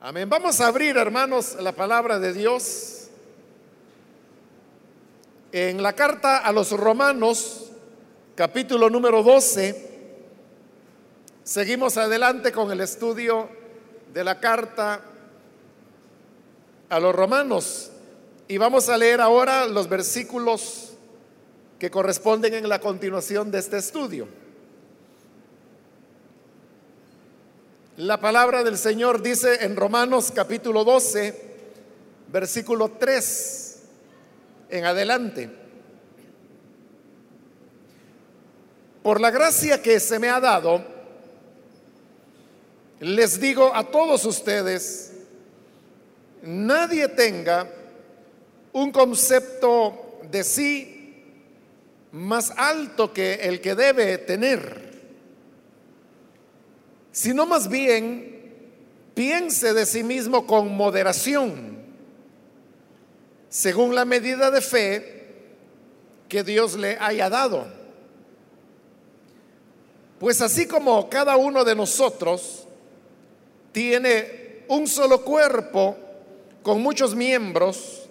Amén. Vamos a abrir, hermanos, la palabra de Dios en la carta a los romanos, capítulo número 12. Seguimos adelante con el estudio de la carta a los romanos y vamos a leer ahora los versículos que corresponden en la continuación de este estudio. La palabra del Señor dice en Romanos capítulo 12, versículo 3 en adelante. Por la gracia que se me ha dado, les digo a todos ustedes, nadie tenga un concepto de sí más alto que el que debe tener sino más bien piense de sí mismo con moderación, según la medida de fe que Dios le haya dado. Pues así como cada uno de nosotros tiene un solo cuerpo con muchos miembros,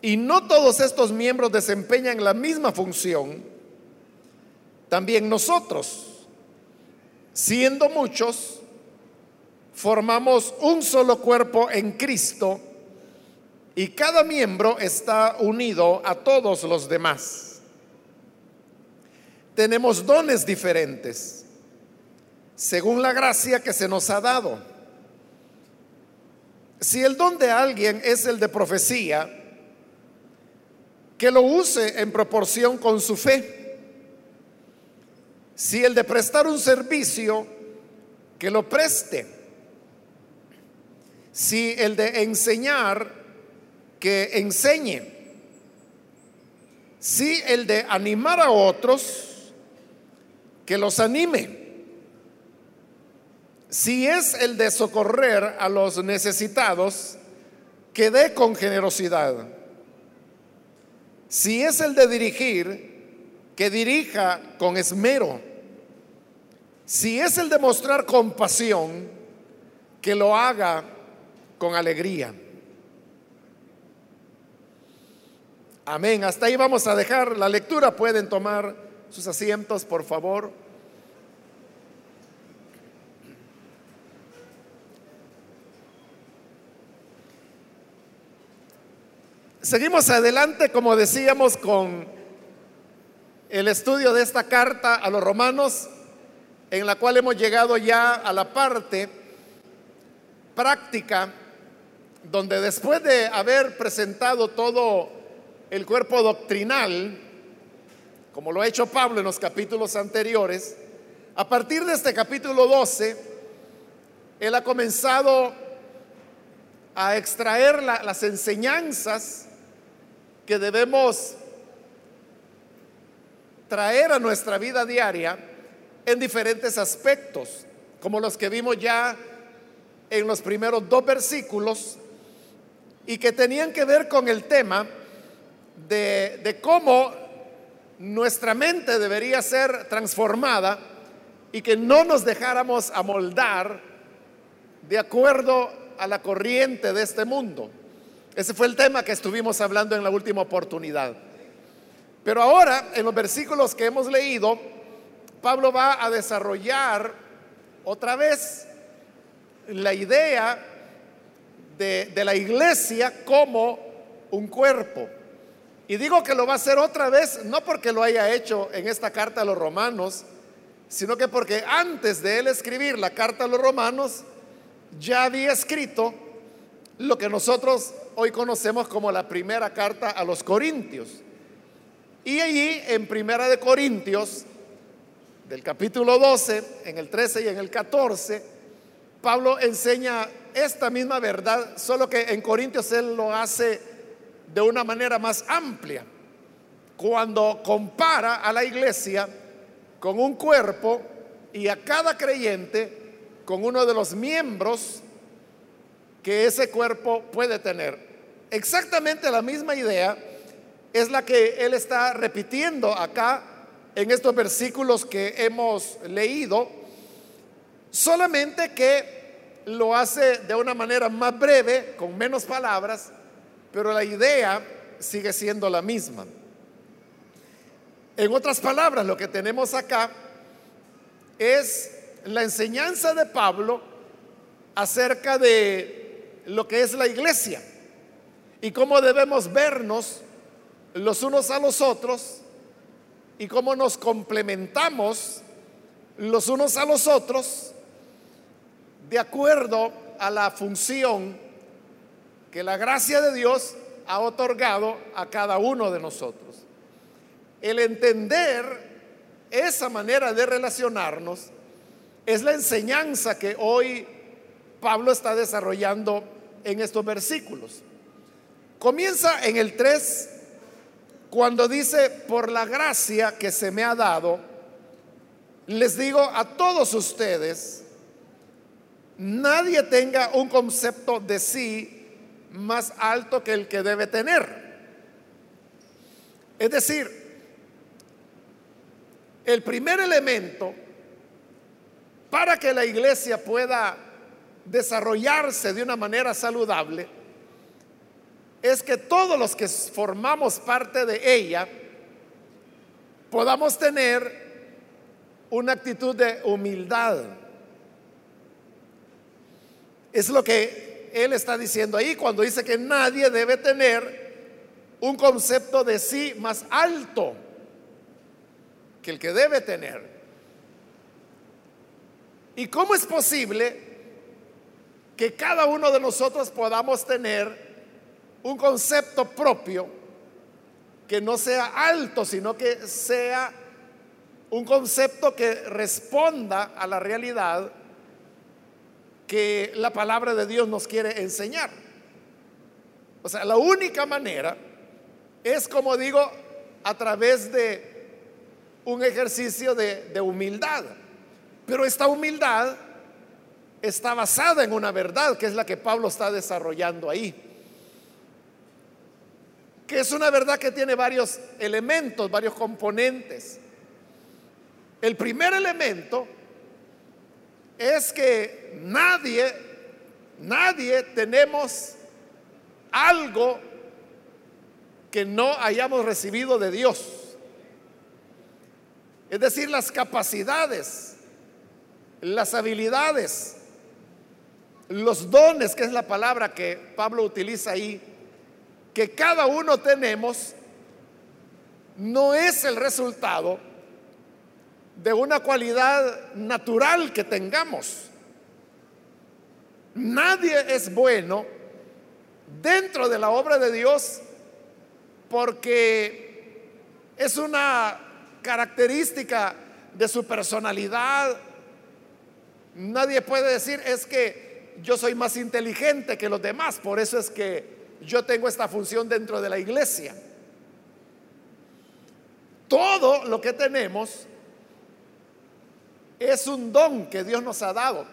y no todos estos miembros desempeñan la misma función, también nosotros siendo muchos, formamos un solo cuerpo en Cristo y cada miembro está unido a todos los demás. Tenemos dones diferentes según la gracia que se nos ha dado. Si el don de alguien es el de profecía, que lo use en proporción con su fe. Si el de prestar un servicio, que lo preste. Si el de enseñar, que enseñe. Si el de animar a otros, que los anime. Si es el de socorrer a los necesitados, que dé con generosidad. Si es el de dirigir, que dirija con esmero. Si es el demostrar compasión, que lo haga con alegría. Amén. Hasta ahí vamos a dejar la lectura. Pueden tomar sus asientos, por favor. Seguimos adelante, como decíamos, con el estudio de esta carta a los romanos en la cual hemos llegado ya a la parte práctica, donde después de haber presentado todo el cuerpo doctrinal, como lo ha hecho Pablo en los capítulos anteriores, a partir de este capítulo 12, él ha comenzado a extraer las enseñanzas que debemos traer a nuestra vida diaria en diferentes aspectos, como los que vimos ya en los primeros dos versículos, y que tenían que ver con el tema de, de cómo nuestra mente debería ser transformada y que no nos dejáramos amoldar de acuerdo a la corriente de este mundo. Ese fue el tema que estuvimos hablando en la última oportunidad. Pero ahora, en los versículos que hemos leído, Pablo va a desarrollar otra vez la idea de, la iglesia como un cuerpo. Y digo que lo va a hacer otra vez, no porque lo haya hecho en esta carta a los romanos, sino que porque antes de él escribir la carta a los romanos, ya había escrito lo que nosotros hoy conocemos como la primera carta a los corintios. Y allí en primera de Corintios del capítulo 12, en el 13 y en el 14, Pablo enseña esta misma verdad, solo que en Corintios él lo hace de una manera más amplia, cuando compara a la iglesia con un cuerpo y a cada creyente con uno de los miembros que ese cuerpo puede tener. Exactamente la misma idea es la que él está repitiendo acá en estos versículos que hemos leído, solamente que lo hace de una manera más breve, con menos palabras, pero la idea sigue siendo la misma. En otras palabras, lo que tenemos acá es la enseñanza de Pablo acerca de lo que es la iglesia y cómo debemos vernos los unos a los otros y cómo nos complementamos los unos a los otros de acuerdo a la función que la gracia de Dios ha otorgado a cada uno de nosotros. El entender esa manera de relacionarnos es la enseñanza que hoy Pablo está desarrollando en estos versículos. Comienza en el 3 cuando dice, por la gracia que se me ha dado, les digo a todos ustedes, nadie tenga un concepto de sí más alto que el que debe tener. Es decir, el primer elemento para que la iglesia pueda desarrollarse de una manera saludable es que todos los que formamos parte de ella podamos tener una actitud de humildad. Es lo que él está diciendo ahí cuando dice que nadie debe tener un concepto de sí más alto que el que debe tener. ¿Y cómo es posible que cada uno de nosotros podamos tener un concepto propio que no sea alto, sino que sea un concepto que responda a la realidad que la palabra de Dios nos quiere enseñar. O sea, la única manera es, como digo, a través de un ejercicio de, de humildad. Pero esta humildad está basada en una verdad, que es la que Pablo está desarrollando ahí que es una verdad que tiene varios elementos, varios componentes. El primer elemento es que nadie, nadie tenemos algo que no hayamos recibido de Dios. Es decir, las capacidades, las habilidades, los dones, que es la palabra que Pablo utiliza ahí, que cada uno tenemos no es el resultado de una cualidad natural que tengamos. Nadie es bueno dentro de la obra de Dios porque es una característica de su personalidad. Nadie puede decir es que yo soy más inteligente que los demás, por eso es que yo tengo esta función dentro de la iglesia. Todo lo que tenemos es un don que Dios nos ha dado.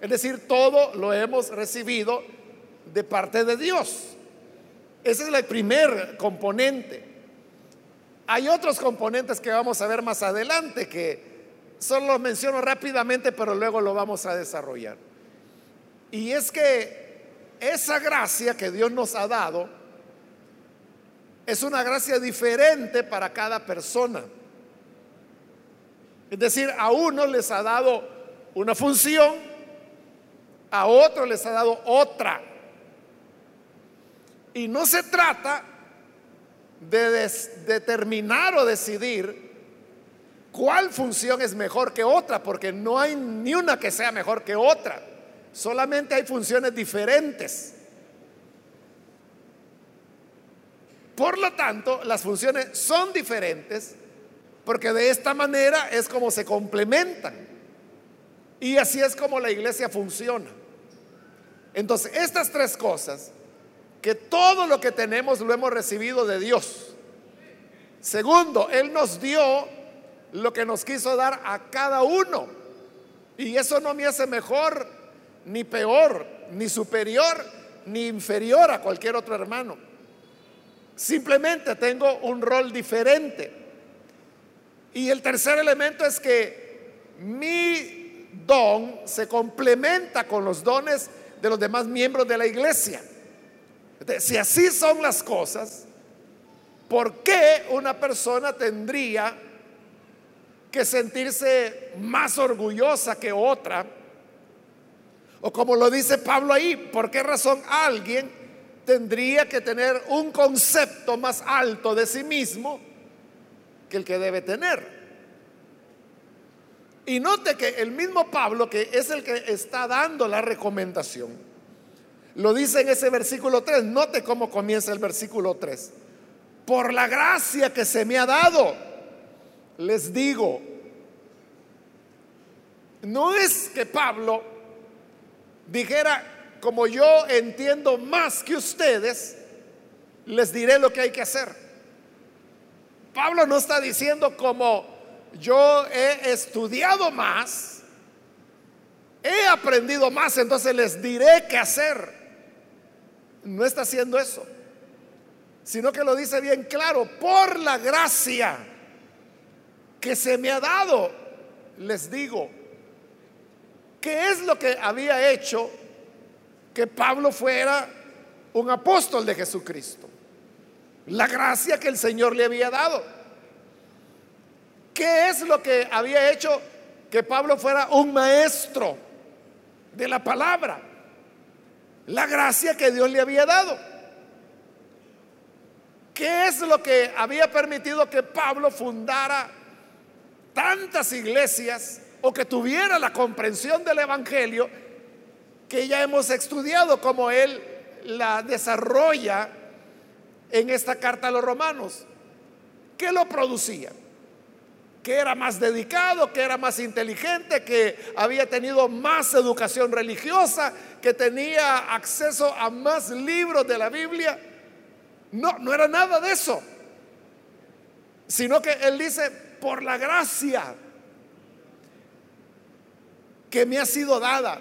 Es decir, todo lo hemos recibido de parte de Dios. Ese es el primer componente. Hay otros componentes que vamos a ver más adelante que solo los menciono rápidamente, pero luego lo vamos a desarrollar. Y es que esa gracia que Dios nos ha dado es una gracia diferente para cada persona. Es decir, a uno les ha dado una función, a otro les ha dado otra. Y no se trata de determinar o decidir cuál función es mejor que otra, porque no hay ni una que sea mejor que otra. Solamente hay funciones diferentes. Por lo tanto, las funciones son diferentes porque de esta manera es como se complementan. Y así es como la iglesia funciona. Entonces, estas tres cosas, que todo lo que tenemos lo hemos recibido de Dios. Segundo, Él nos dio lo que nos quiso dar a cada uno. Y eso no me hace mejor ni peor, ni superior, ni inferior a cualquier otro hermano. Simplemente tengo un rol diferente. Y el tercer elemento es que mi don se complementa con los dones de los demás miembros de la iglesia. Si así son las cosas, ¿por qué una persona tendría que sentirse más orgullosa que otra? O como lo dice Pablo ahí, ¿por qué razón alguien tendría que tener un concepto más alto de sí mismo que el que debe tener? Y note que el mismo Pablo, que es el que está dando la recomendación, lo dice en ese versículo 3. Note cómo comienza el versículo 3. Por la gracia que se me ha dado, les digo, no es que Pablo dijera, como yo entiendo más que ustedes, les diré lo que hay que hacer. Pablo no está diciendo como yo he estudiado más, he aprendido más, entonces les diré qué hacer. No está haciendo eso, sino que lo dice bien claro, por la gracia que se me ha dado, les digo, ¿qué es lo que había hecho que Pablo fuera un apóstol de Jesucristo? La gracia que el Señor le había dado. ¿Qué es lo que había hecho que Pablo fuera un maestro de la palabra? La gracia que Dios le había dado. ¿Qué es lo que había permitido que Pablo fundara tantas iglesias o que tuviera la comprensión del Evangelio que ya hemos estudiado como él la desarrolla en esta carta a los romanos? ¿Qué lo producía? que era más dedicado, que era más inteligente, que había tenido más educación religiosa, que tenía acceso a más libros de la Biblia. No, no era nada de eso. Sino que él dice, por la gracia que me ha sido dada.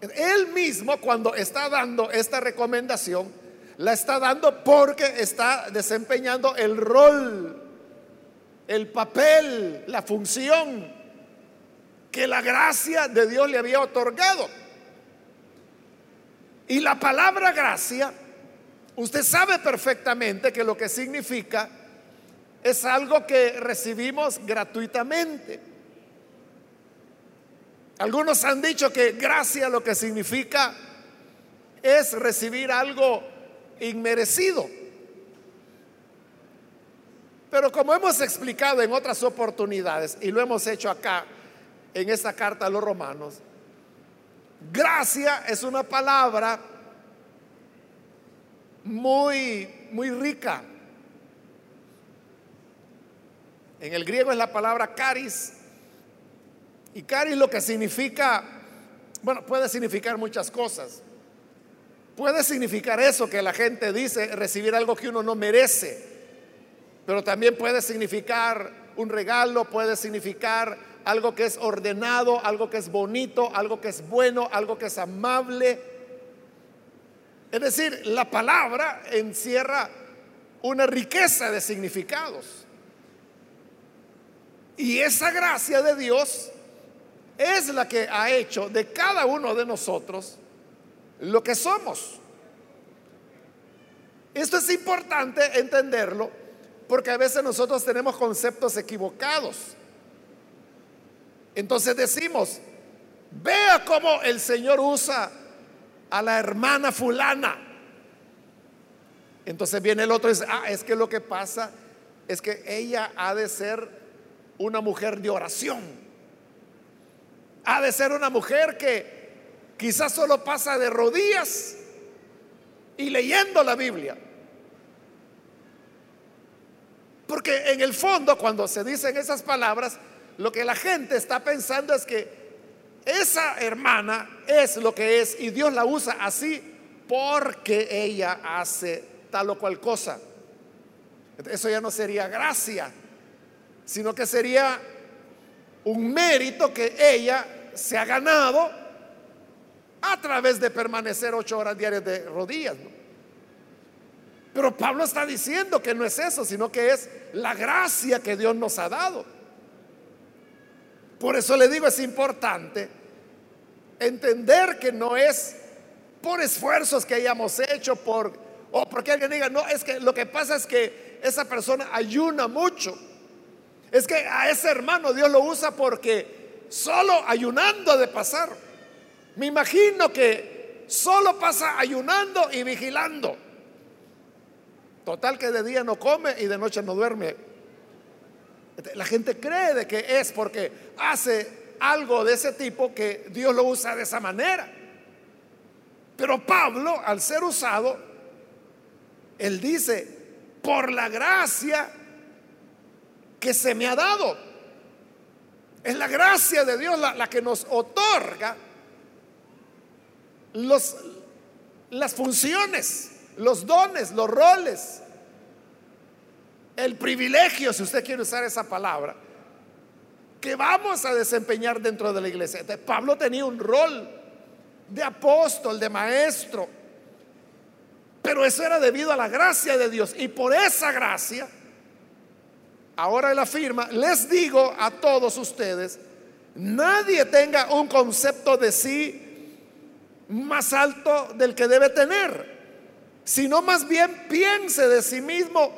Él mismo cuando está dando esta recomendación, la está dando porque está desempeñando el rol el papel, la función que la gracia de Dios le había otorgado. Y la palabra gracia, usted sabe perfectamente que lo que significa es algo que recibimos gratuitamente. Algunos han dicho que gracia lo que significa es recibir algo inmerecido. Pero como hemos explicado en otras oportunidades y lo hemos hecho acá en esta carta a los romanos, gracia es una palabra muy, muy rica. En el griego es la palabra caris. Y caris lo que significa, bueno, puede significar muchas cosas. Puede significar eso que la gente dice, recibir algo que uno no merece pero también puede significar un regalo, puede significar algo que es ordenado, algo que es bonito, algo que es bueno, algo que es amable. Es decir, la palabra encierra una riqueza de significados. Y esa gracia de Dios es la que ha hecho de cada uno de nosotros lo que somos. Esto es importante entenderlo porque a veces nosotros tenemos conceptos equivocados. Entonces decimos, vea cómo el Señor usa a la hermana fulana. Entonces viene el otro y dice, ah, es que lo que pasa es que ella ha de ser una mujer de oración. Ha de ser una mujer que quizás solo pasa de rodillas y leyendo la Biblia. Porque en el fondo, cuando se dicen esas palabras, lo que la gente está pensando es que esa hermana es lo que es y Dios la usa así porque ella hace tal o cual cosa. Eso ya no sería gracia, sino que sería un mérito que ella se ha ganado a través de permanecer ocho horas diarias de rodillas. Pero Pablo está diciendo que no es eso, sino que es la gracia que Dios nos ha dado. Por eso le digo, es importante entender que no es por esfuerzos que hayamos hecho, por, o porque alguien diga, no, es que lo que pasa es que esa persona ayuna mucho. Es que a ese hermano Dios lo usa porque solo ayunando de pasar. Me imagino que solo pasa ayunando y vigilando. Total que de día no come y de noche no duerme. La gente cree de que es porque hace algo de ese tipo que Dios lo usa de esa manera. Pero Pablo, al ser usado, él dice, por la gracia que se me ha dado. Es la gracia de Dios la, que nos otorga los, las funciones, los dones, los roles, el privilegio, si usted quiere usar esa palabra, que vamos a desempeñar dentro de la iglesia. Pablo tenía un rol de apóstol, de maestro. Pero eso era debido a la gracia de Dios. Y por esa gracia, ahora él afirma, les digo a todos ustedes, nadie tenga un concepto de sí más alto del que debe tener, sino más bien piense de sí mismo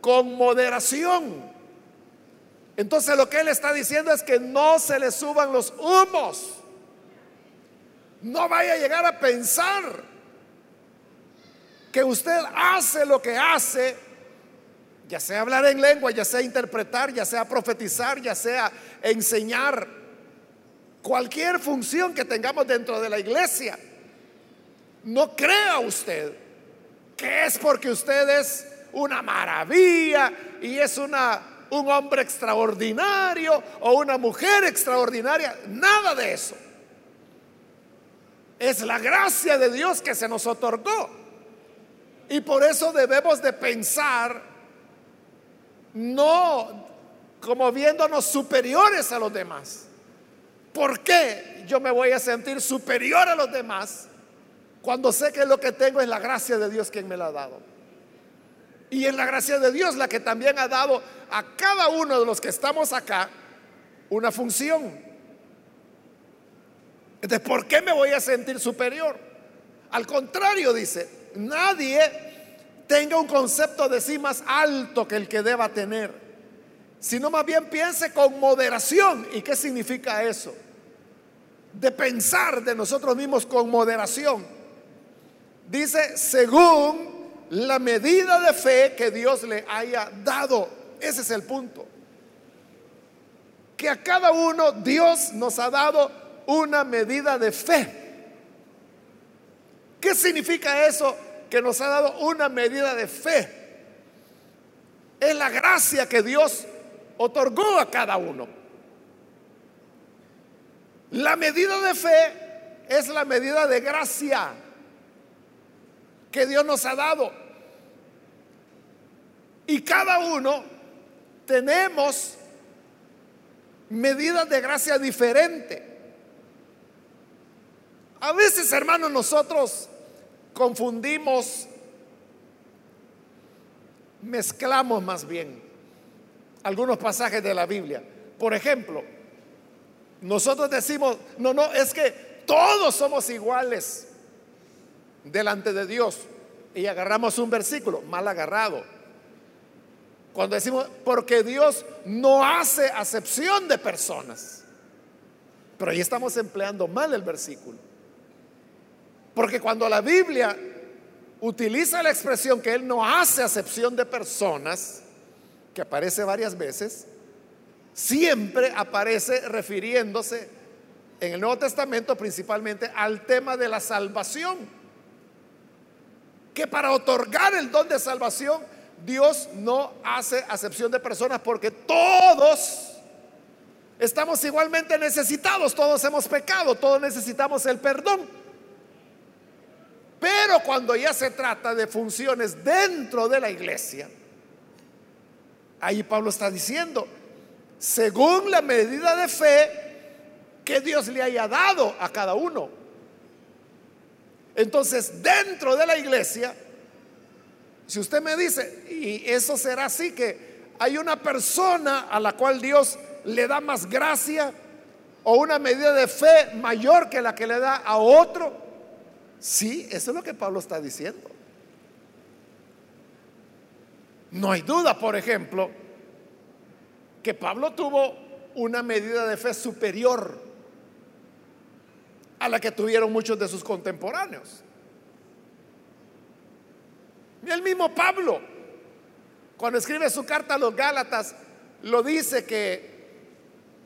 con moderación. Entonces lo que él está diciendo es que no se le suban los humos no vaya a llegar a pensar que usted hace lo que hace, ya sea hablar en lengua, ya sea interpretar, ya sea profetizar, ya sea enseñar, cualquier función que tengamos dentro de la iglesia. No crea usted que es porque usted es una maravilla y es una, un hombre extraordinario o una mujer extraordinaria. Nada de eso. Es la gracia de Dios que se nos otorgó. Y por eso debemos de pensar no como viéndonos superiores a los demás. ¿Por qué yo me voy a sentir superior a los demás cuando sé que lo que tengo es la gracia de Dios quien me la ha dado? Y es la gracia de Dios la que también ha dado a cada uno de los que estamos acá una función. Entonces, ¿por qué me voy a sentir superior? Al contrario, dice, nadie tenga un concepto de sí más alto que el que deba tener, sino más bien piense con moderación. ¿Y qué significa eso? De pensar de nosotros mismos con moderación. Dice, según la medida de fe que Dios le haya dado. Ese es el punto. Que a cada uno Dios nos ha dado una medida de fe. ¿Qué significa eso? Que nos ha dado una medida de fe. Es la gracia que Dios otorgó a cada uno. La medida de fe es la medida de gracia que Dios nos ha dado. Y cada uno tenemos medidas de gracia diferentes. A veces, hermanos, nosotros confundimos, mezclamos más bien algunos pasajes de la Biblia. Por ejemplo, nosotros decimos, no, no, es que todos somos iguales delante de Dios. Y agarramos un versículo, mal agarrado. Cuando decimos, porque Dios no hace acepción de personas. Pero ahí estamos empleando mal el versículo. Porque cuando la Biblia utiliza la expresión que Él no hace acepción de personas, que aparece varias veces, siempre aparece refiriéndose en el Nuevo Testamento principalmente al tema de la salvación. Que para otorgar el don de salvación, Dios no hace acepción de personas porque todos estamos igualmente necesitados, todos hemos pecado, todos necesitamos el perdón. Pero cuando ya se trata de funciones dentro de la iglesia, ahí Pablo está diciendo, según la medida de fe que Dios le haya dado a cada uno. Entonces, dentro de la iglesia, si usted me dice, y eso será así, que hay una persona a la cual Dios le da más gracia o una medida de fe mayor que la que le da a otro. Sí, eso es lo que Pablo está diciendo. No hay duda, por ejemplo, que Pablo tuvo una medida de fe superior a la que tuvieron muchos de sus contemporáneos. Y el mismo Pablo, cuando escribe su carta a los Gálatas, lo dice que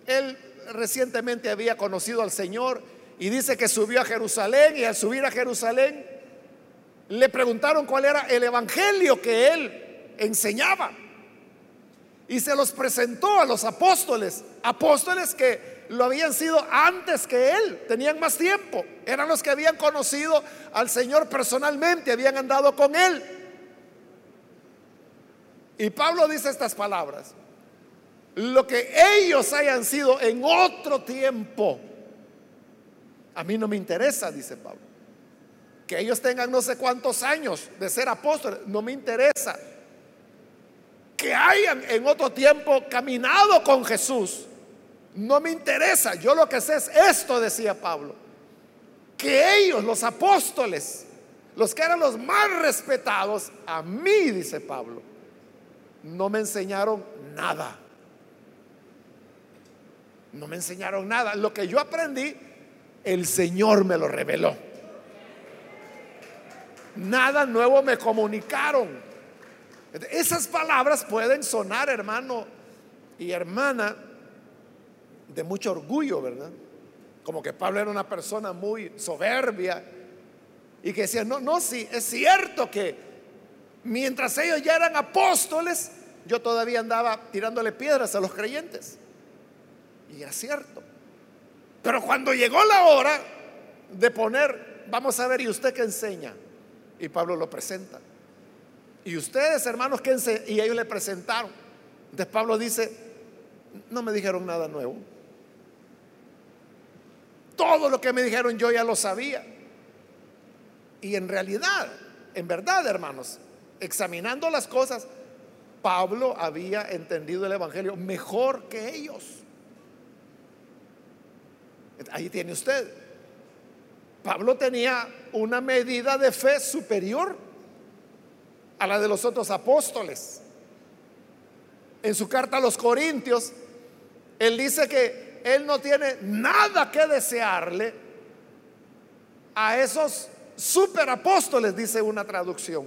él recientemente había conocido al Señor y dice que subió a Jerusalén y al subir a Jerusalén le preguntaron cuál era el evangelio que él enseñaba. Y se los presentó a los apóstoles, apóstoles que lo habían sido antes que él, tenían más tiempo, eran los que habían conocido al Señor personalmente, habían andado con él. Y Pablo dice estas palabras, lo que ellos hayan sido en otro tiempo, a mí no me interesa, dice Pablo. Que ellos tengan no sé cuántos años de ser apóstoles, no me interesa. Que hayan en otro tiempo caminado con Jesús, no me interesa. Yo lo que sé es esto, decía Pablo. Que ellos, los apóstoles, los que eran los más respetados, a mí, dice Pablo, no me enseñaron nada. No me enseñaron nada. Lo que yo aprendí, el Señor me lo reveló. Nada nuevo me comunicaron. Esas palabras pueden sonar, hermano y hermana, de mucho orgullo, ¿verdad? Como que Pablo era una persona muy soberbia y que decía, no, no, sí, es cierto que mientras ellos ya eran apóstoles, yo todavía andaba tirándole piedras a los creyentes. Y es cierto. Pero cuando llegó la hora de poner, vamos a ver, ¿y usted qué enseña? Y Pablo lo presenta. Y ustedes, hermanos, ¿qué enseñan? Y ellos le presentaron. Entonces Pablo dice, no me dijeron nada nuevo. Todo lo que me dijeron yo ya lo sabía. Y en realidad, en verdad, hermanos, examinando las cosas, Pablo había entendido el Evangelio mejor que ellos. Ahí tiene usted. Pablo tenía una medida de fe superior a la de los otros apóstoles. En su carta a los Corintios, él dice que él no tiene nada que desearle a esos superapóstoles, dice una traducción,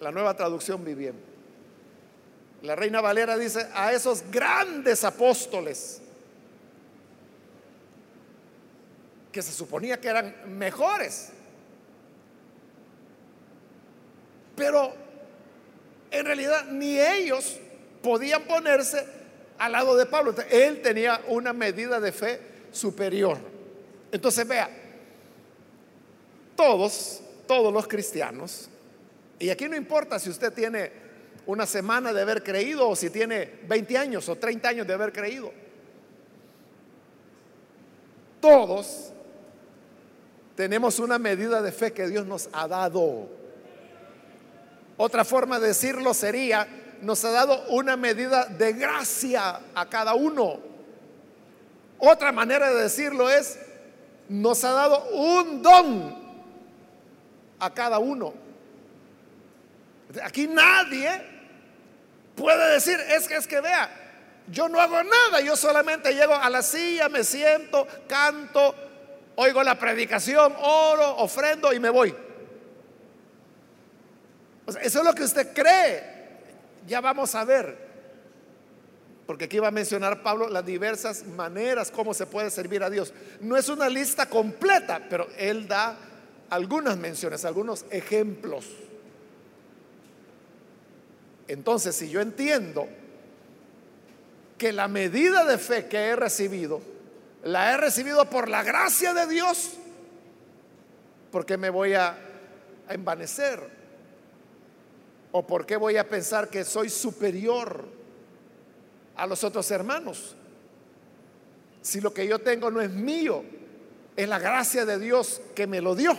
la nueva traducción viviente. La Reina Valera dice a esos grandes apóstoles que se suponía que eran mejores. Pero en realidad ni ellos podían ponerse al lado de Pablo. Él tenía una medida de fe superior. Entonces vea, todos, todos los cristianos, y aquí no importa si usted tiene una semana de haber creído o si tiene 20 años o 30 años de haber creído, todos tenemos una medida de fe que Dios nos ha dado. Otra forma de decirlo sería, nos ha dado una medida de gracia a cada uno. Otra manera de decirlo es, nos ha dado un don a cada uno. Aquí nadie puede decir, es que es que vea, yo no hago nada, yo solamente llego a la silla, me siento, canto, oigo la predicación, oro, ofrendo y me voy. eso es lo que usted cree. Ya vamos a ver. Porque aquí va a mencionar Pablo las diversas maneras como se puede servir a Dios. No es una lista completa, pero él da algunas menciones, algunos ejemplos. Entonces, si yo entiendo que la medida de fe que he recibido la he recibido por la gracia de Dios, porque me voy a, envanecer? ¿O por qué voy a pensar que soy superior a los otros hermanos? Si lo que yo tengo no es mío, es la gracia de Dios que me lo dio.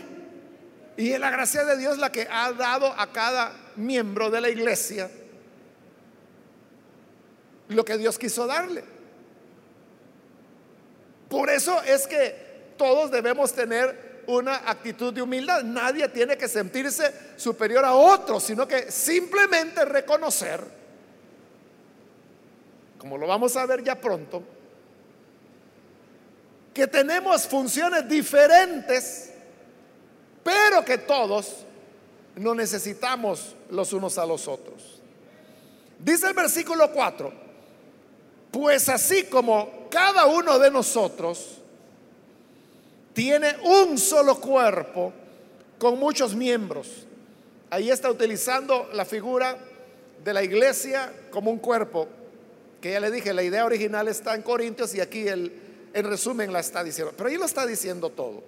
Y es la gracia de Dios la que ha dado a cada miembro de la iglesia lo que Dios quiso darle. Por eso es que todos debemos tener una actitud de humildad. Nadie tiene que sentirse superior a otro, sino que simplemente reconocer, como lo vamos a ver ya pronto, que tenemos funciones diferentes, pero que todos no necesitamos los unos a los otros. Dice el versículo 4, pues así como cada uno de nosotros tiene un solo cuerpo con muchos miembros, ahí está utilizando la figura de la iglesia como un cuerpo, que ya le dije, la idea original está en Corintios y aquí el, en resumen la está diciendo, pero ahí lo está diciendo todo.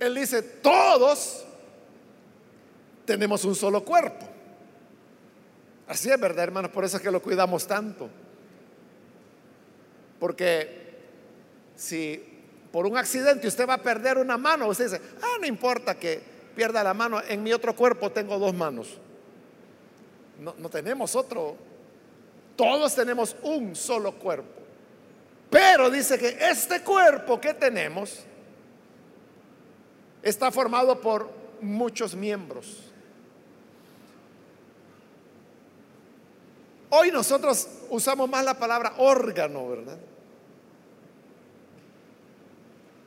Él dice, todos tenemos un solo cuerpo. Así es verdad, hermanos, por eso es que lo cuidamos tanto. Porque si por un accidente usted va a perder una mano, usted dice, ah, no importa que pierda la mano, en mi otro cuerpo tengo dos manos. No, no tenemos otro todos tenemos un solo cuerpo. Pero dice que este cuerpo que tenemos está formado por muchos miembros. Hoy nosotros usamos más la palabra órgano, ¿verdad?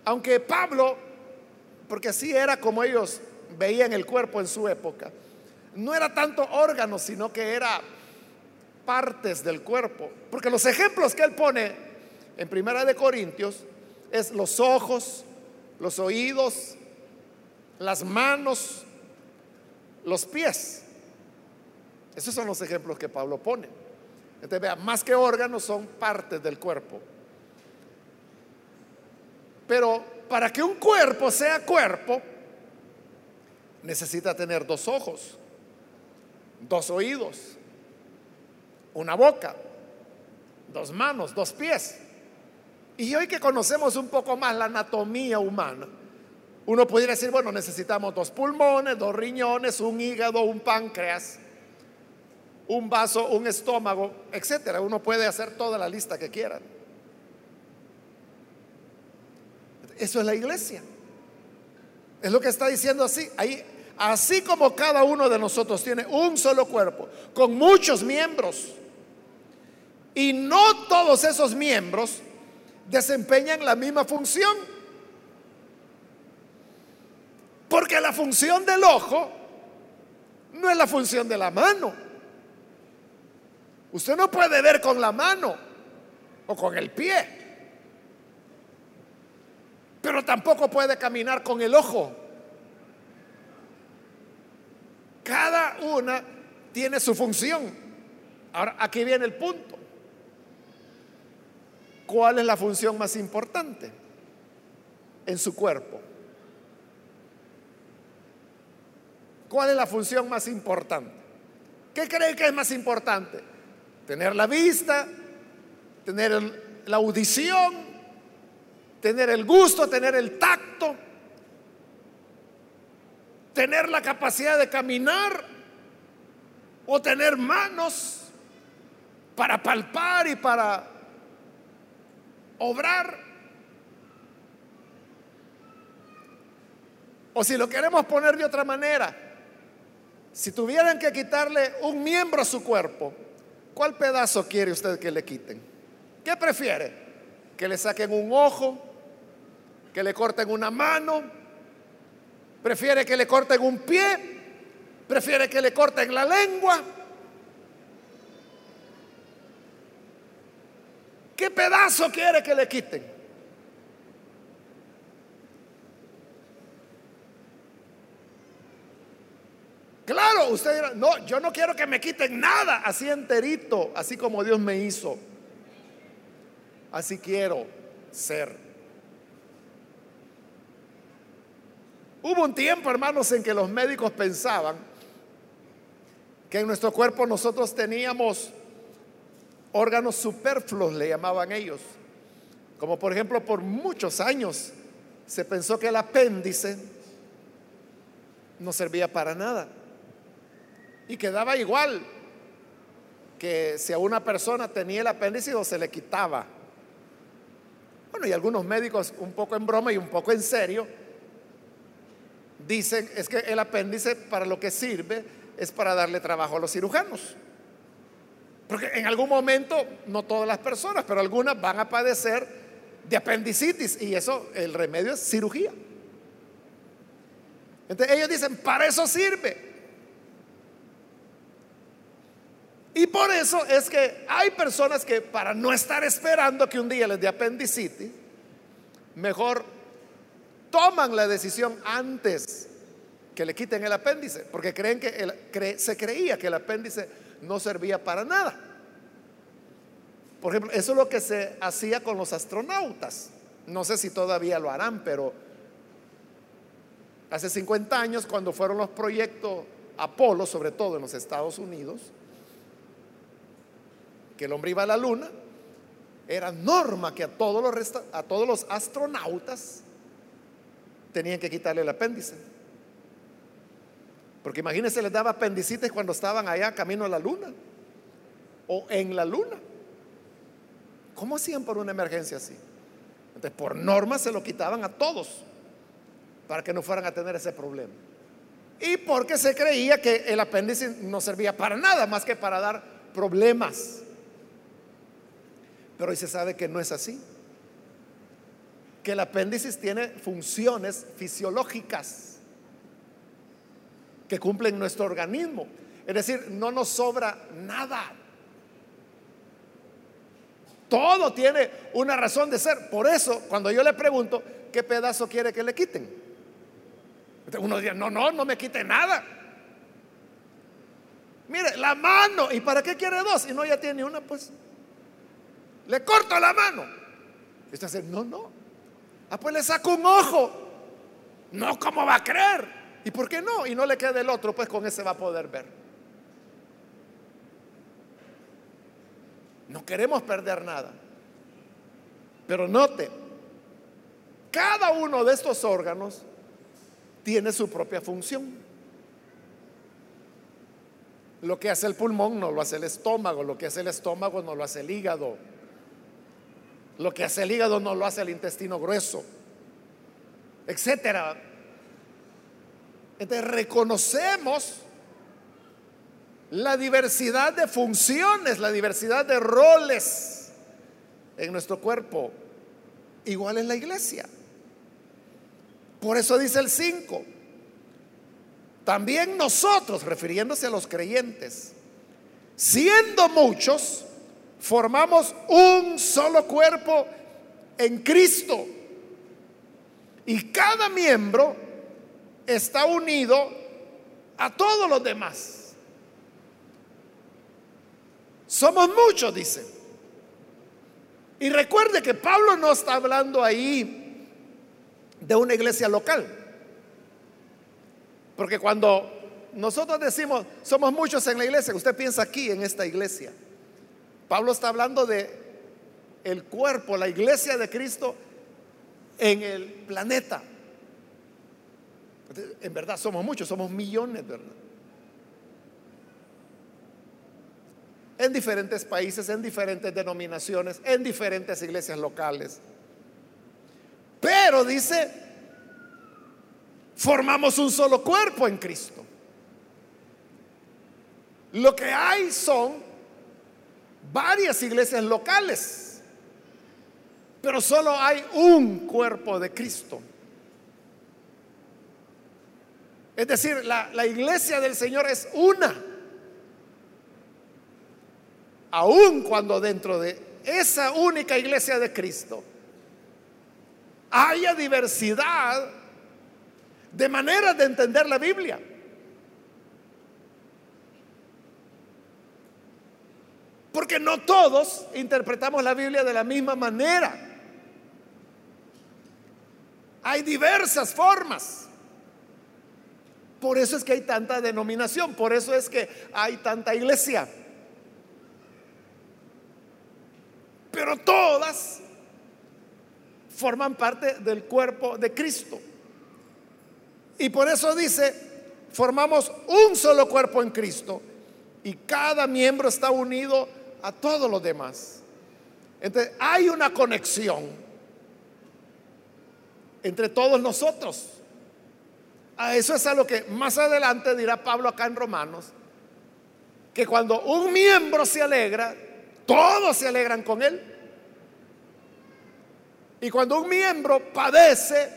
Aunque Pablo, porque así era como ellos veían el cuerpo en su época, no era tanto órgano, sino que era partes del cuerpo. Porque los ejemplos que él pone en Primera de Corintios es los ojos, los oídos, las manos, los pies. Esos son los ejemplos que Pablo pone. Entonces, vea, más que órganos son partes del cuerpo. Pero para que un cuerpo sea cuerpo, necesita tener dos ojos, dos oídos, una boca, dos manos, dos pies. Y hoy que conocemos un poco más la anatomía humana, uno podría decir, bueno, necesitamos dos pulmones, dos riñones, un hígado, un páncreas, un vaso, un estómago, etcétera. Uno puede hacer toda la lista que quieran. Eso es la iglesia. Es lo que está diciendo así. Ahí, así como cada uno de nosotros tiene un solo cuerpo, con muchos miembros, y no todos esos miembros desempeñan la misma función. Porque la función del ojo no es la función de la mano. Usted no puede ver con la mano o con el pie. Pero tampoco puede caminar con el ojo. Cada una tiene su función. Ahora, aquí viene el punto. ¿Cuál es la función más importante en su cuerpo? ¿Cuál es la función más importante? ¿Qué cree que es más importante? Tener la vista, tener la audición, tener el gusto, tener el tacto, tener la capacidad de caminar o tener manos para palpar y para obrar. O si lo queremos poner de otra manera, si tuvieran que quitarle un miembro a su cuerpo, ¿cuál pedazo quiere usted que le quiten? ¿Qué prefiere? ¿Que le saquen un ojo? ¿Que le corten una mano? ¿Prefiere que le corten un pie? ¿Prefiere que le corten la lengua? ¿Qué pedazo quiere que le quiten? Claro, usted dirá, no, yo no quiero que me quiten nada así enterito, así como Dios me hizo. Así quiero ser. Hubo un tiempo, hermanos, en que los médicos pensaban que en nuestro cuerpo nosotros teníamos órganos superfluos le llamaban ellos. Como por ejemplo, por muchos años se pensó que el apéndice no servía para nada y quedaba igual que si a una persona tenía el apéndice o se le quitaba. Bueno, y algunos médicos un poco en broma y un poco en serio dicen es que el apéndice para lo que sirve es para darle trabajo a los cirujanos. Porque en algún momento, no todas las personas, pero algunas van a padecer de apendicitis y eso, el remedio es cirugía. Entonces ellos dicen, para eso sirve. Y por eso es que hay personas que para no estar esperando que un día les dé apendicitis, mejor toman la decisión antes que le quiten el apéndice, porque creen que se creía que el apéndice no servía para nada. Por ejemplo, eso es lo que se hacía con los astronautas. No sé si todavía lo harán, pero hace 50 años, cuando fueron los proyectos Apolo, sobre todo en los Estados Unidos, que el hombre iba a la luna, era norma que a todos los, a todos los astronautas tenían que quitarle el apéndice. Porque imagínense, les daba apendicitis cuando estaban allá camino a la luna o en la luna. ¿Cómo hacían por una emergencia así? Entonces, por norma se lo quitaban a todos para que no fueran a tener ese problema. Y porque se creía que el apéndice no servía para nada más que para dar problemas. Pero hoy se sabe que no es así. Que el apéndice tiene funciones fisiológicas que cumplen nuestro organismo. Es decir, no nos sobra nada. Todo tiene una razón de ser. Por eso, cuando yo le pregunto, ¿qué pedazo quiere que le quiten? Uno dice, no, no, no me quite nada. Mire, la mano. ¿Y para qué quiere dos? Y no, ya tiene una, pues. Le corto la mano. Y usted dice, no, no. Ah, pues le saco un ojo. No, ¿cómo va a creer? ¿Y por qué no? Y no le queda el otro, pues con ese va a poder ver. No queremos perder nada. Pero note, cada uno de estos órganos tiene su propia función. Lo que hace el pulmón no lo hace el estómago, lo que hace el estómago no lo hace el hígado, lo que hace el hígado no lo hace el intestino grueso, etcétera. Entonces reconocemos la diversidad de funciones, la diversidad de roles en nuestro cuerpo. Igual en la iglesia. Por eso dice el 5. También nosotros, refiriéndose a los creyentes, siendo muchos, formamos un solo cuerpo en Cristo. Y cada miembro está unido a todos los demás. Somos muchos, dice. Y recuerde que Pablo no está hablando ahí de una iglesia local. Porque cuando nosotros decimos somos muchos en la iglesia, usted piensa aquí en esta iglesia. Pablo está hablando de el cuerpo, la iglesia de Cristo en el planeta. En verdad somos muchos, somos millones, ¿verdad? En diferentes países, en diferentes denominaciones, en diferentes iglesias locales. Pero dice, formamos un solo cuerpo en Cristo. Lo que hay son varias iglesias locales, pero solo hay un cuerpo de Cristo. Es decir, la, iglesia del Señor es una. Aun cuando dentro de esa única iglesia de Cristo haya diversidad de maneras de entender la Biblia. Porque no todos interpretamos la Biblia de la misma manera. Hay diversas formas. Por eso es que hay tanta denominación, por eso es que hay tanta iglesia. Pero todas forman parte del cuerpo de Cristo. Y por eso dice, formamos un solo cuerpo en Cristo y cada miembro está unido a todos los demás. Entonces, hay una conexión entre todos nosotros. A eso es a lo que más adelante dirá Pablo acá en Romanos, que cuando un miembro se alegra, todos se alegran con él. Y cuando un miembro padece,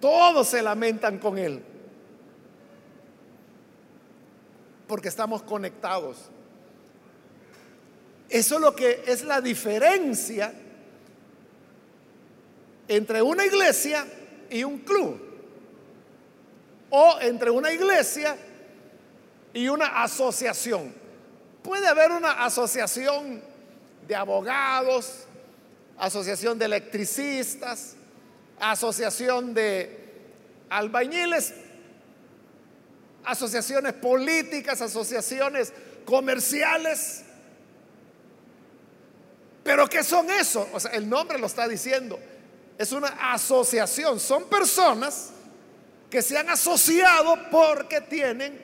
todos se lamentan con él. Porque estamos conectados. Eso es lo que es la diferencia entre una iglesia y un club. O entre una iglesia y una asociación. Puede haber una asociación de abogados, asociación de electricistas, asociación de albañiles, asociaciones políticas, asociaciones comerciales. Pero ¿qué son eso? O sea, el nombre lo está diciendo. Es una asociación. Son personas que se han asociado porque tienen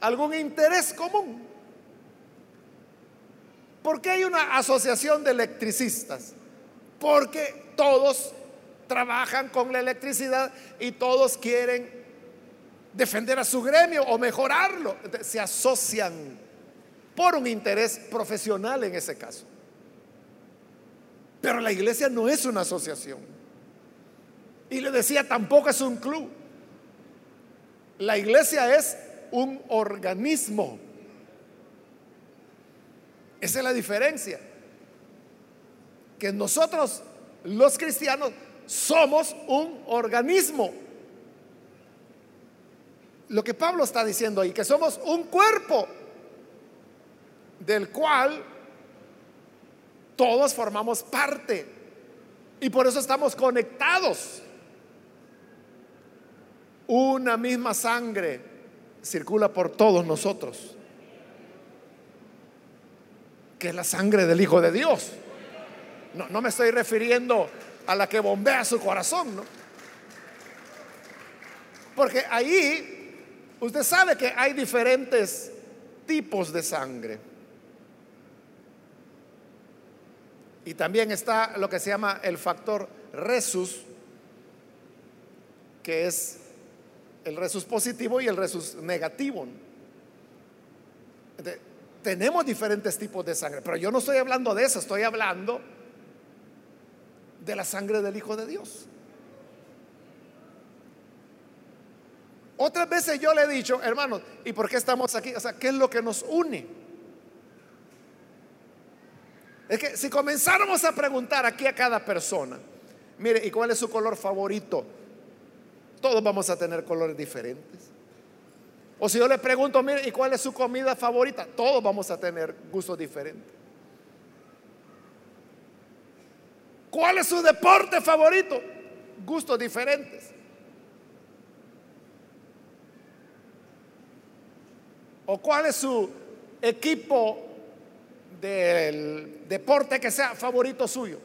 algún interés común. ¿Por qué hay una asociación de electricistas? Porque todos trabajan con la electricidad y todos quieren defender a su gremio o mejorarlo. Se asocian por un interés profesional en ese caso. Pero la iglesia no es una asociación. Y le decía, tampoco es un club. La iglesia es un organismo. Esa es la diferencia. Que nosotros, los cristianos, somos un organismo. Lo que Pablo está diciendo ahí, que somos un cuerpo del cual todos formamos parte. Y por eso estamos conectados. Una misma sangre circula por todos nosotros que es la sangre del Hijo de Dios. No, no me estoy refiriendo a la que bombea su corazón, ¿no? Porque ahí usted sabe que hay diferentes tipos de sangre. Y también está lo que se llama el factor resus, que es el resus positivo y el resus negativo tenemos diferentes tipos de sangre, pero yo no estoy hablando de eso, estoy hablando de la sangre del Hijo de Dios. Otras veces yo le he dicho, hermanos, ¿y por qué estamos aquí? O sea, ¿qué es lo que nos une? Es que si comenzáramos a preguntar aquí a cada persona, mire, ¿y cuál es su color favorito? Todos vamos a tener colores diferentes. O si yo le pregunto, mire, ¿y cuál es su comida favorita? Todos vamos a tener gustos diferentes. ¿Cuál es su deporte favorito? Gustos diferentes. ¿O cuál es su equipo del deporte que sea favorito suyo?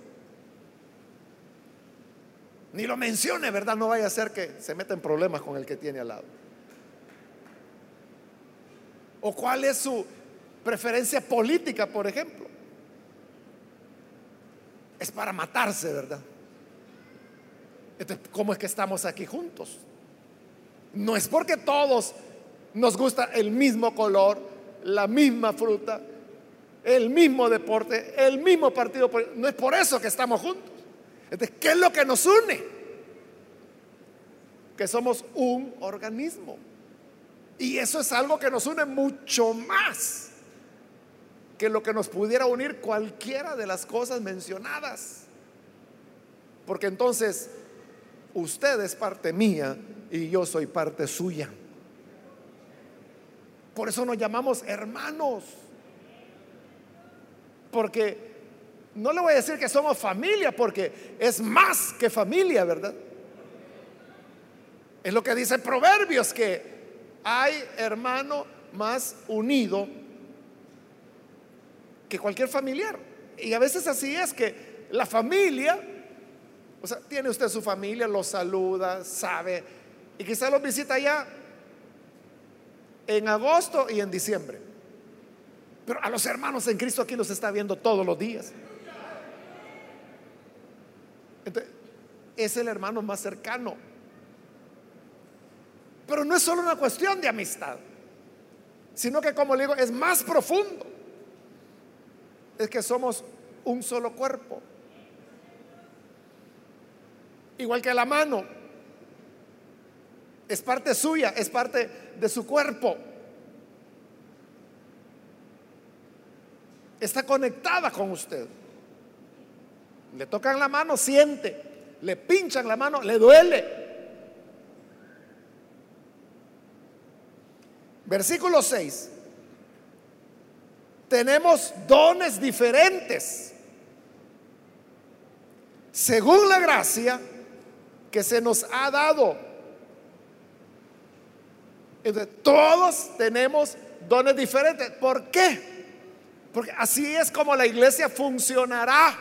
Ni lo mencione, ¿verdad? No vaya a ser que se meta en problemas con el que tiene al lado. ¿O cuál es su preferencia política, por ejemplo? Es para matarse, ¿verdad? Entonces, ¿cómo es que estamos aquí juntos? No es porque todos nos gusta el mismo color, la misma fruta, el mismo deporte, el mismo partido. No es por eso que estamos juntos. Entonces, ¿qué es lo que nos une? Que somos un organismo. Y eso es algo que nos une mucho más que lo que nos pudiera unir cualquiera de las cosas mencionadas. Porque entonces usted es parte mía y yo soy parte suya. Por eso nos llamamos hermanos. Porque no le voy a decir que somos familia, porque es más que familia, ¿verdad? Es lo que dice Proverbios, que hay hermano más unido que cualquier familiar. Y a veces así es que la familia, o sea, tiene usted su familia, lo saluda, sabe, y quizá lo visita ya en agosto y en diciembre. Pero a los hermanos en Cristo aquí los está viendo todos los días. es el hermano más cercano. Pero no es solo una cuestión de amistad, sino que como le digo, es más profundo. Es que somos un solo cuerpo. Igual que la mano. Es parte suya, es parte de su cuerpo. Está conectada con usted. Le tocan la mano, siente. Le pinchan la mano, le duele. Versículo 6. Tenemos dones diferentes según la gracia que se nos ha dado. todos tenemos dones diferentes. ¿Por qué? Porque así es como la iglesia funcionará.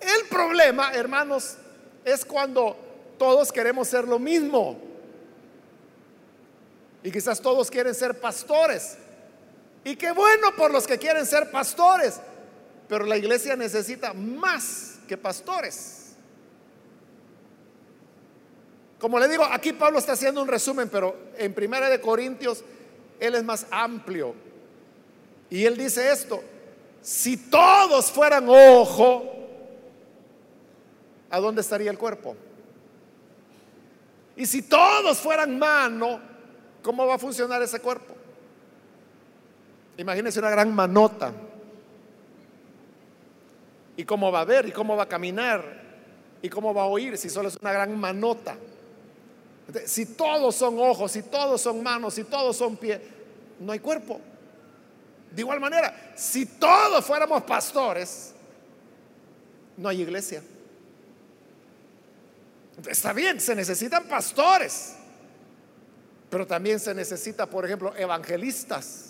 El problema, hermanos, es cuando todos queremos ser lo mismo. Y quizás todos quieren ser pastores. Y qué bueno por los que quieren ser pastores. Pero la iglesia necesita más que pastores. Como le digo, aquí Pablo está haciendo un resumen, pero en Primera de Corintios él es más amplio. Y él dice esto, si todos fueran ojo, ¿a dónde estaría el cuerpo? Y si todos fueran mano, ¿cómo va a funcionar ese cuerpo? Imagínense una gran manota. ¿Y cómo va a ver? ¿Y cómo va a caminar? ¿Y cómo va a oír si solo es una gran manota? Si todos son ojos, si todos son manos, si todos son pies, no hay cuerpo. De igual manera, si todos fuéramos pastores, no hay iglesia. Está bien, se necesitan pastores, pero también se necesita, por ejemplo, evangelistas.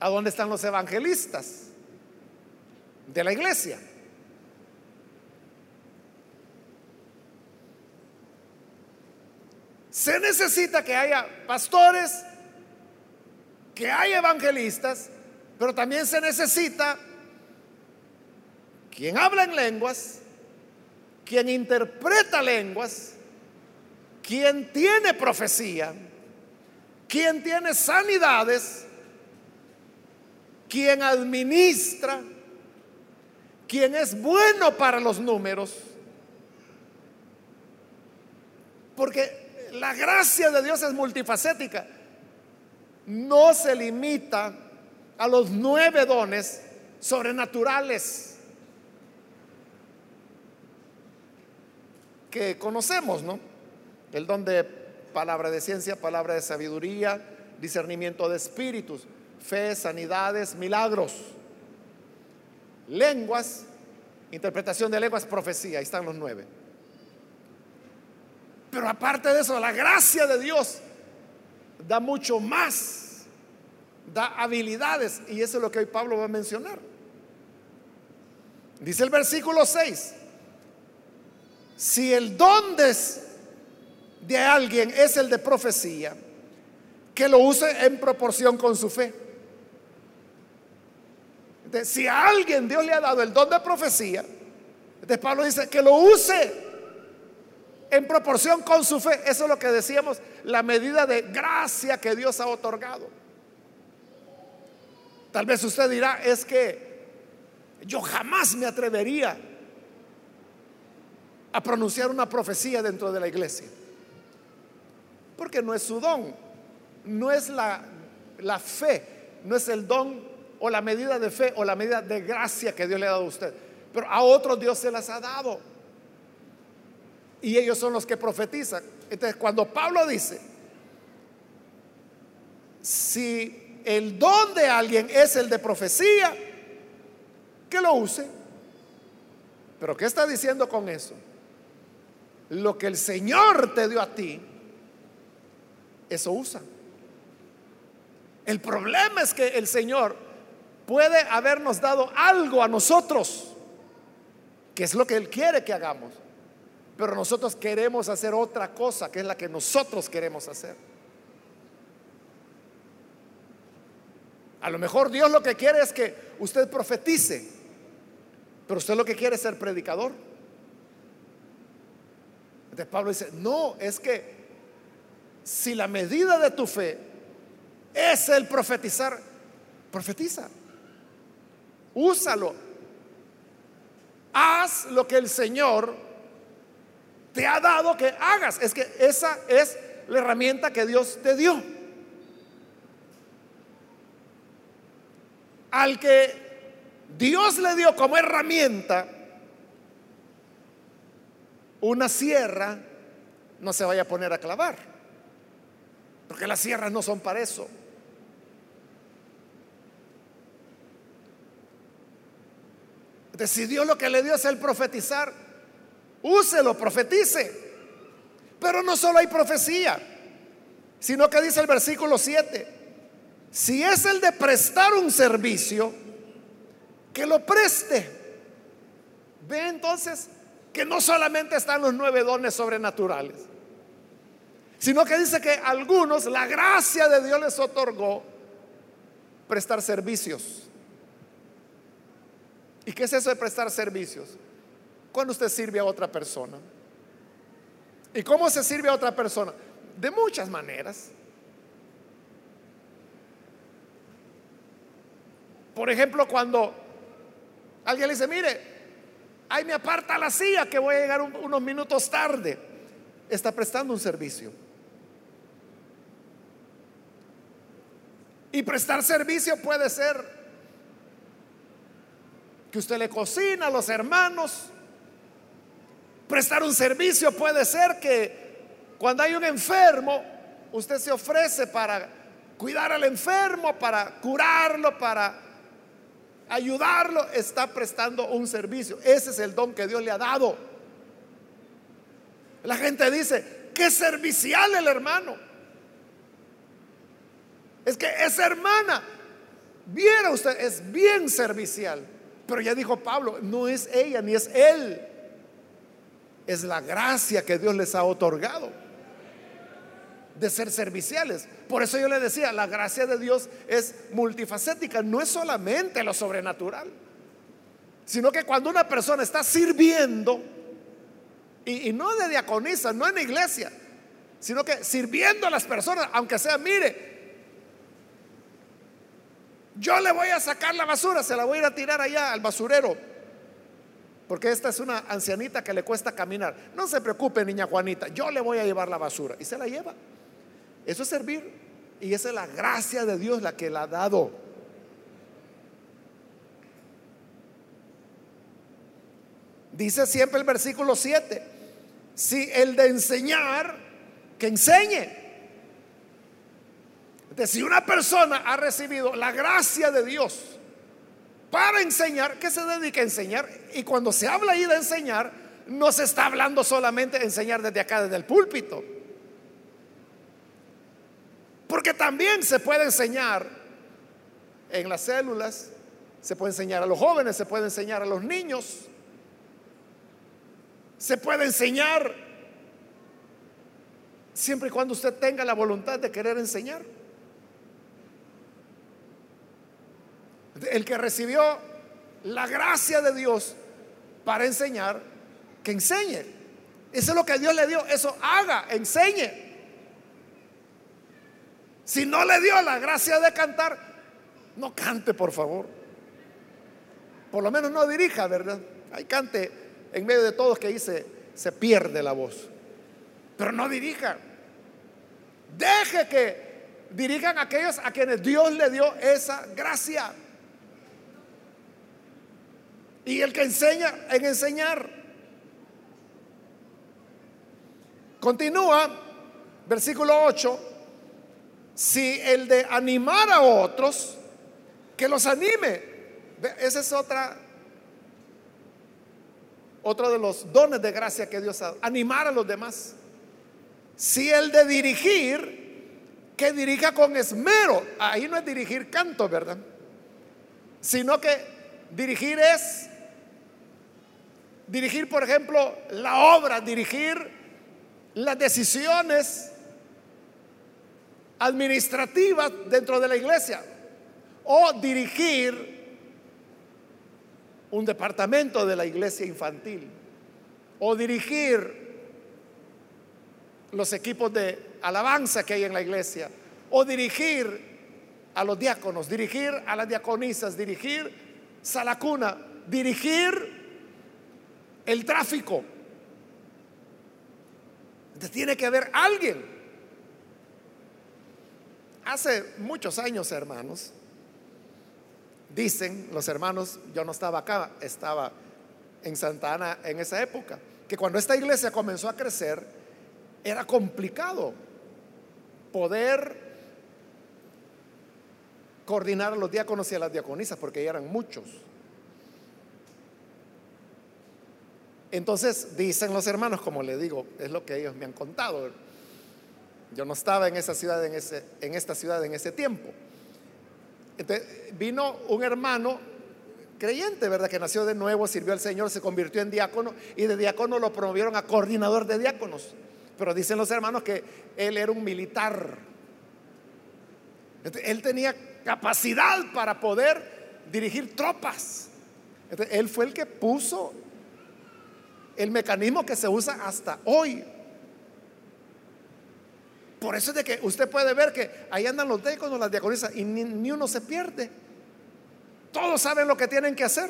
¿A dónde están los evangelistas? De la iglesia. Se necesita que haya pastores, que haya evangelistas, pero también se necesita quien habla en lenguas, quien interpreta lenguas, quien tiene profecía, quien tiene sanidades, quien administra, quien es bueno para los números. Porque la gracia de Dios es multifacética. No se limita a los nueve dones sobrenaturales que conocemos, ¿no? El don de palabra de ciencia, palabra de sabiduría, discernimiento de espíritus fe, sanidades, milagros, lenguas, interpretación de lenguas, profecía, ahí están los nueve. Pero aparte de eso, la gracia de Dios da mucho más, da habilidades, y eso es lo que hoy Pablo va a mencionar. Dice el versículo 6, si el don de, alguien es el de profecía, que lo use en proporción con su fe si a alguien Dios le ha dado el don de profecía, entonces Pablo dice que lo use en proporción con su fe. Eso es lo que decíamos, la medida de gracia que Dios ha otorgado. Tal vez usted dirá, es que yo jamás me atrevería a pronunciar una profecía dentro de la iglesia. Porque no es su don, no es la, la fe, no es el don o la medida de fe o la medida de gracia que Dios le ha dado a usted. Pero a otros Dios se las ha dado. Y ellos son los que profetizan. Entonces, cuando Pablo dice, si el don de alguien es el de profecía, que lo use. Pero ¿qué está diciendo con eso? Lo que el Señor te dio a ti, eso usa. El problema es que el Señor puede habernos dado algo a nosotros, que es lo que Él quiere que hagamos. Pero nosotros queremos hacer otra cosa, que es la que nosotros queremos hacer. A lo mejor Dios lo que quiere es que usted profetice, pero usted lo que quiere es ser predicador. Entonces Pablo dice, no, es que si la medida de tu fe es el profetizar, profetiza. Úsalo. Haz lo que el Señor te ha dado que hagas. Es que esa es la herramienta que Dios te dio. Al que Dios le dio como herramienta una sierra, no se vaya a poner a clavar. Porque las sierras no son para eso. Decidió lo que le dio es el profetizar. Úselo, profetice. Pero no solo hay profecía, sino que dice el versículo 7, si es el de prestar un servicio, que lo preste. Ve entonces que no solamente están los nueve dones sobrenaturales, sino que dice que algunos la gracia de Dios les otorgó prestar servicios. ¿Y qué es eso de prestar servicios? Cuando usted sirve a otra persona. ¿Y cómo se sirve a otra persona? De muchas maneras. Por ejemplo, cuando alguien le dice, mire, ahí me aparta la silla que voy a llegar unos minutos tarde, está prestando un servicio. Y prestar servicio puede ser que usted le cocina a los hermanos. Prestar un servicio puede ser que cuando hay un enfermo, usted se ofrece para cuidar al enfermo, para curarlo, para ayudarlo, está prestando un servicio. Ese es el don que Dios le ha dado. La gente dice, qué servicial el hermano. Es que esa hermana, viera usted, es bien servicial. Pero ya dijo Pablo, no es ella ni es él. Es la gracia que Dios les ha otorgado de ser serviciales. Por eso yo le decía, la gracia de Dios es multifacética, no es solamente lo sobrenatural, sino que cuando una persona está sirviendo, y, no de diaconisa, no en la iglesia, sino que sirviendo a las personas, aunque sea, mire, yo le voy a sacar la basura, se la voy a ir a tirar allá al basurero. Porque esta es una ancianita que le cuesta caminar. No se preocupe, niña Juanita, yo le voy a llevar la basura. Y se la lleva. Eso es servir. Y esa es la gracia de Dios la que la ha dado. Dice siempre el versículo 7, si el de enseñar, que enseñe si una persona ha recibido la gracia de Dios para enseñar, ¿qué se dedica a enseñar? Y cuando se habla ahí de enseñar, no se está hablando solamente de enseñar desde acá, desde el púlpito. Porque también se puede enseñar en las células, se puede enseñar a los jóvenes, se puede enseñar a los niños, se puede enseñar siempre y cuando usted tenga la voluntad de querer enseñar. El que recibió la gracia de Dios para enseñar, que enseñe. Eso es lo que Dios le dio, eso haga, enseñe. Si no le dio la gracia de cantar, no cante, por favor. Por lo menos no dirija, ¿verdad? Ahí cante en medio de todos que dice, se pierde la voz. Pero no dirija. Deje que dirijan aquellos a quienes Dios le dio esa gracia. Y el que enseña en enseñar. Continúa, versículo 8. Si el de animar a otros, que los anime. Ese es otra, otro de los dones de gracia que Dios ha dado. Animar a los demás. Si el de dirigir, que dirija con esmero. Ahí no es dirigir canto, ¿verdad? Sino que dirigir es dirigir, por ejemplo, la obra, dirigir las decisiones administrativas dentro de la iglesia o dirigir un departamento de la iglesia infantil o dirigir los equipos de alabanza que hay en la iglesia o dirigir a los diáconos, dirigir a las diaconisas, dirigir Salacuna, dirigir el tráfico. Entonces tiene que haber alguien. Hace muchos años, hermanos, dicen los hermanos, yo no estaba acá, estaba en Santa Ana en esa época, que cuando esta iglesia comenzó a crecer, era complicado poder coordinar a los diáconos y a las diaconisas, porque ya eran muchos. Entonces dicen los hermanos, como le digo, es lo que ellos me han contado. Yo no estaba en esa ciudad en, ese, en esta ciudad en ese tiempo. Entonces, vino un hermano creyente, ¿verdad? Que nació de nuevo, sirvió al Señor, se convirtió en diácono y de diácono lo promovieron a coordinador de diáconos. Pero dicen los hermanos que él era un militar. Él tenía capacidad para poder dirigir tropas. Él fue el que puso el mecanismo que se usa hasta hoy. Por eso es de que usted puede ver que ahí andan los diáconos, las diaconisas, y ni, uno se pierde. Todos saben lo que tienen que hacer.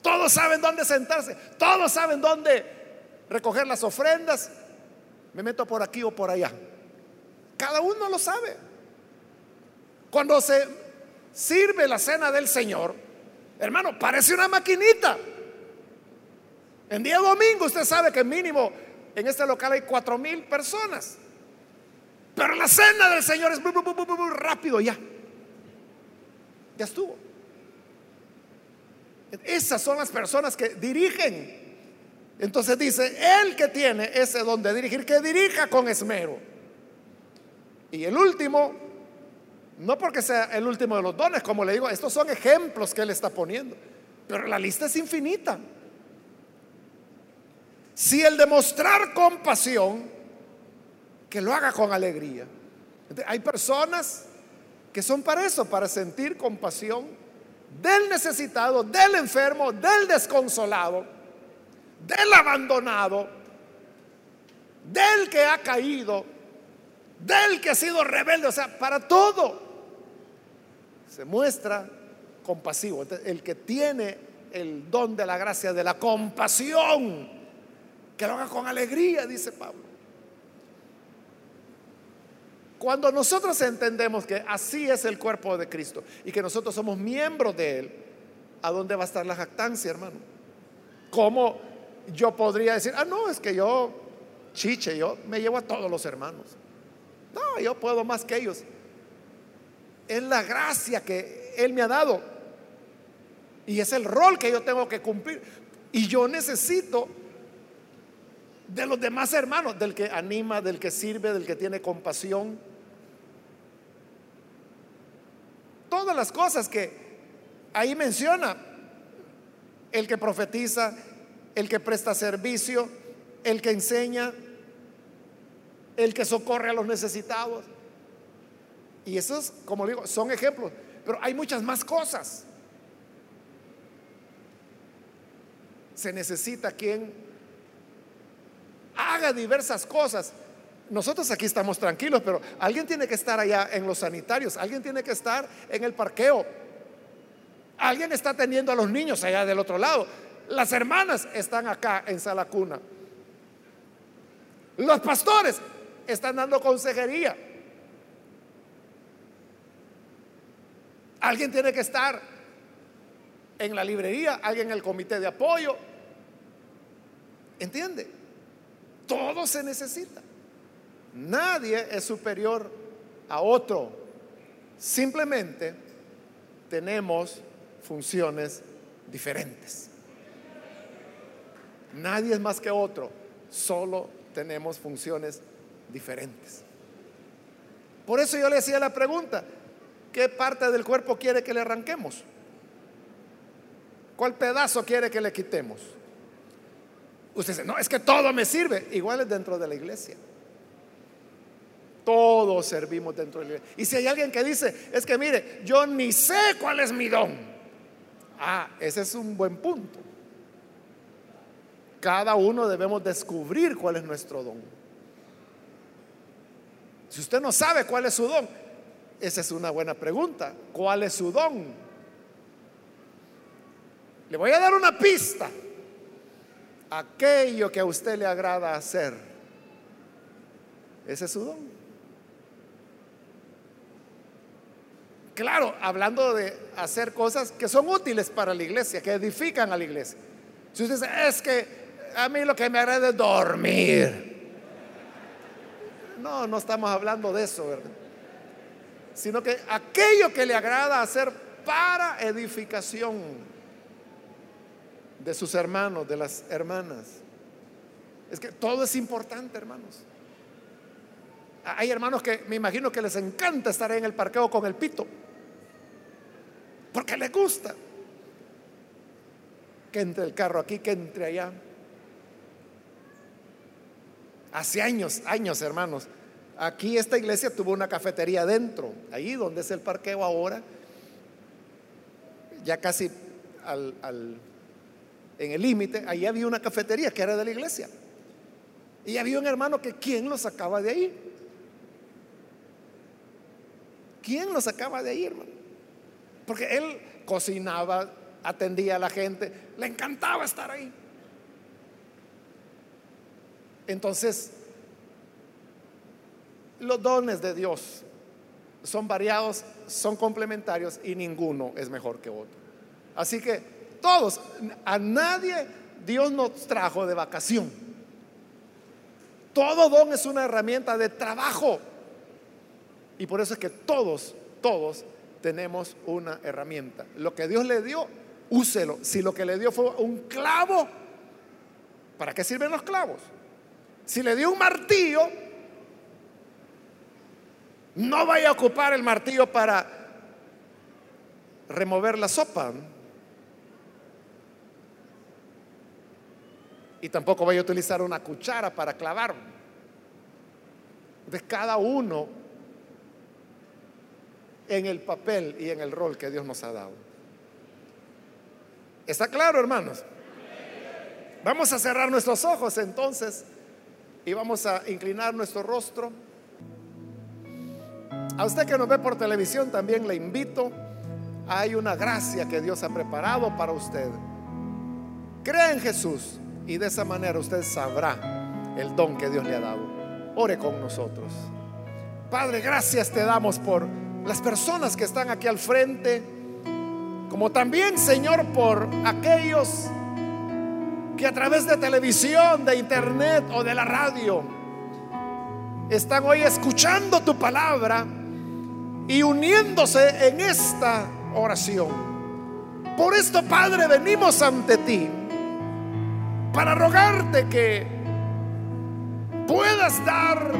Todos saben dónde sentarse. Todos saben dónde recoger las ofrendas. Me meto por aquí o por allá. Cada uno lo sabe. Cuando se sirve la cena del Señor, hermano, parece una maquinita. En día domingo usted sabe que mínimo en este local hay cuatro mil personas. Pero la cena del Señor es muy, rápido ya. Ya estuvo. Esas son las personas que dirigen. Entonces dice, el que tiene ese don de dirigir, que dirija con esmero. Y el último, no porque sea el último de los dones, como le digo, estos son ejemplos que él está poniendo. Pero la lista es infinita. Si el demostrar compasión, que lo haga con alegría. hay personas que son para eso, para sentir compasión del necesitado, del enfermo, del desconsolado, del abandonado, del que ha caído, del que ha sido rebelde, o sea, para todo se muestra compasivo. el que tiene el don de la gracia de la compasión, que lo haga con alegría, dice Pablo. Cuando nosotros entendemos que así es el cuerpo de Cristo y que nosotros somos miembros de Él, ¿a dónde va a estar la jactancia, hermano? ¿Cómo yo podría decir, ah, no, es que yo, chiche, yo me llevo a todos los hermanos? No, yo puedo más que ellos. Es la gracia que Él me ha dado. Y es el rol que yo tengo que cumplir. Y yo necesito de los demás hermanos, del que anima, del que sirve, del que tiene compasión. Todas las cosas que ahí menciona, el que profetiza, el que presta servicio, el que enseña, el que socorre a los necesitados. Y esos, como digo, son ejemplos, pero hay muchas más cosas. Se necesita quien haga diversas cosas. Nosotros aquí estamos tranquilos, pero alguien tiene que estar allá en los sanitarios, alguien tiene que estar en el parqueo, alguien está atendiendo a los niños allá del otro lado, las hermanas están acá en sala cuna, los pastores están dando consejería, alguien tiene que estar en la librería, alguien en el comité de apoyo, ¿entiende? Todo se necesita. Nadie es superior a otro. Simplemente tenemos funciones diferentes. Nadie es más que otro. Solo tenemos funciones diferentes. Por eso yo le hacía la pregunta, ¿qué parte del cuerpo quiere que le arranquemos? ¿Cuál pedazo quiere que le quitemos? Usted dice, no, es que todo me sirve. Igual es dentro de la iglesia. Todos servimos dentro de la iglesia. Y si hay alguien que dice, es que mire, yo ni sé cuál es mi don. Ah, ese es un buen punto. Cada uno debemos descubrir cuál es nuestro don. Si usted no sabe cuál es su don, esa es una buena pregunta. ¿Cuál es su don? Le voy a dar una pista. Aquello que a usted le agrada hacer, ese es su don. Claro, hablando de hacer cosas que son útiles para la iglesia, que edifican a la iglesia. Si usted dice, es que a mí lo que me agrada es dormir. No, no estamos hablando de eso, ¿verdad? Sino que aquello que le agrada hacer para edificación de sus hermanos, de las hermanas. Es que todo es importante, hermanos. Hay hermanos que me imagino que les encanta estar en el parqueo con el pito. Porque les gusta. Que entre el carro aquí, que entre allá. Hace años, años, hermanos. Aquí esta iglesia tuvo una cafetería dentro, ahí donde es el parqueo ahora, ya casi al, en el límite, ahí había una cafetería que era de la iglesia. Y había un hermano que ¿quién lo sacaba de ahí? ¿Quién lo sacaba de ahí, hermano? Porque él cocinaba, atendía a la gente, le encantaba estar ahí. Entonces, los dones de Dios son variados, son complementarios y ninguno es mejor que otro. Así que todos, a nadie Dios nos trajo de vacación. Todo don es una herramienta de trabajo. Y por eso es que todos, todos tenemos una herramienta. Lo que Dios le dio, úselo. Si lo que le dio fue un clavo, ¿para qué sirven los clavos? Si le dio un martillo, no vaya a ocupar el martillo para remover la sopa. Y tampoco vaya a utilizar una cuchara para clavar. De cada uno en el papel y en el rol que Dios nos ha dado. ¿Está claro, hermanos? Vamos a cerrar nuestros ojos entonces y vamos a inclinar nuestro rostro. A usted que nos ve por televisión también le invito. Hay una gracia que Dios ha preparado para usted. Crea en Jesús y de esa manera usted sabrá el don que Dios le ha dado. Ore con nosotros. Padre, gracias te damos por las personas que están aquí al frente, como también, Señor, por aquellos que a través de televisión, de internet o de la radio están hoy escuchando tu palabra y uniéndose en esta oración. Por esto, Padre, venimos ante ti para rogarte que puedas dar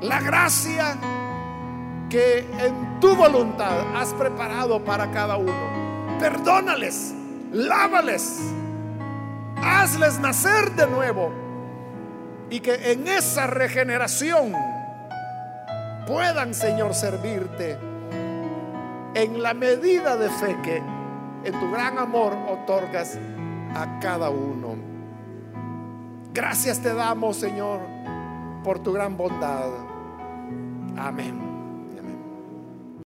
la gracia que en tu voluntad has preparado para cada uno. Perdónales, lávales, hazles nacer de nuevo y que en esa regeneración puedan, Señor, servirte en la medida de fe que en tu gran amor otorgas a cada uno. Gracias te damos, Señor, por tu gran bondad. Amén.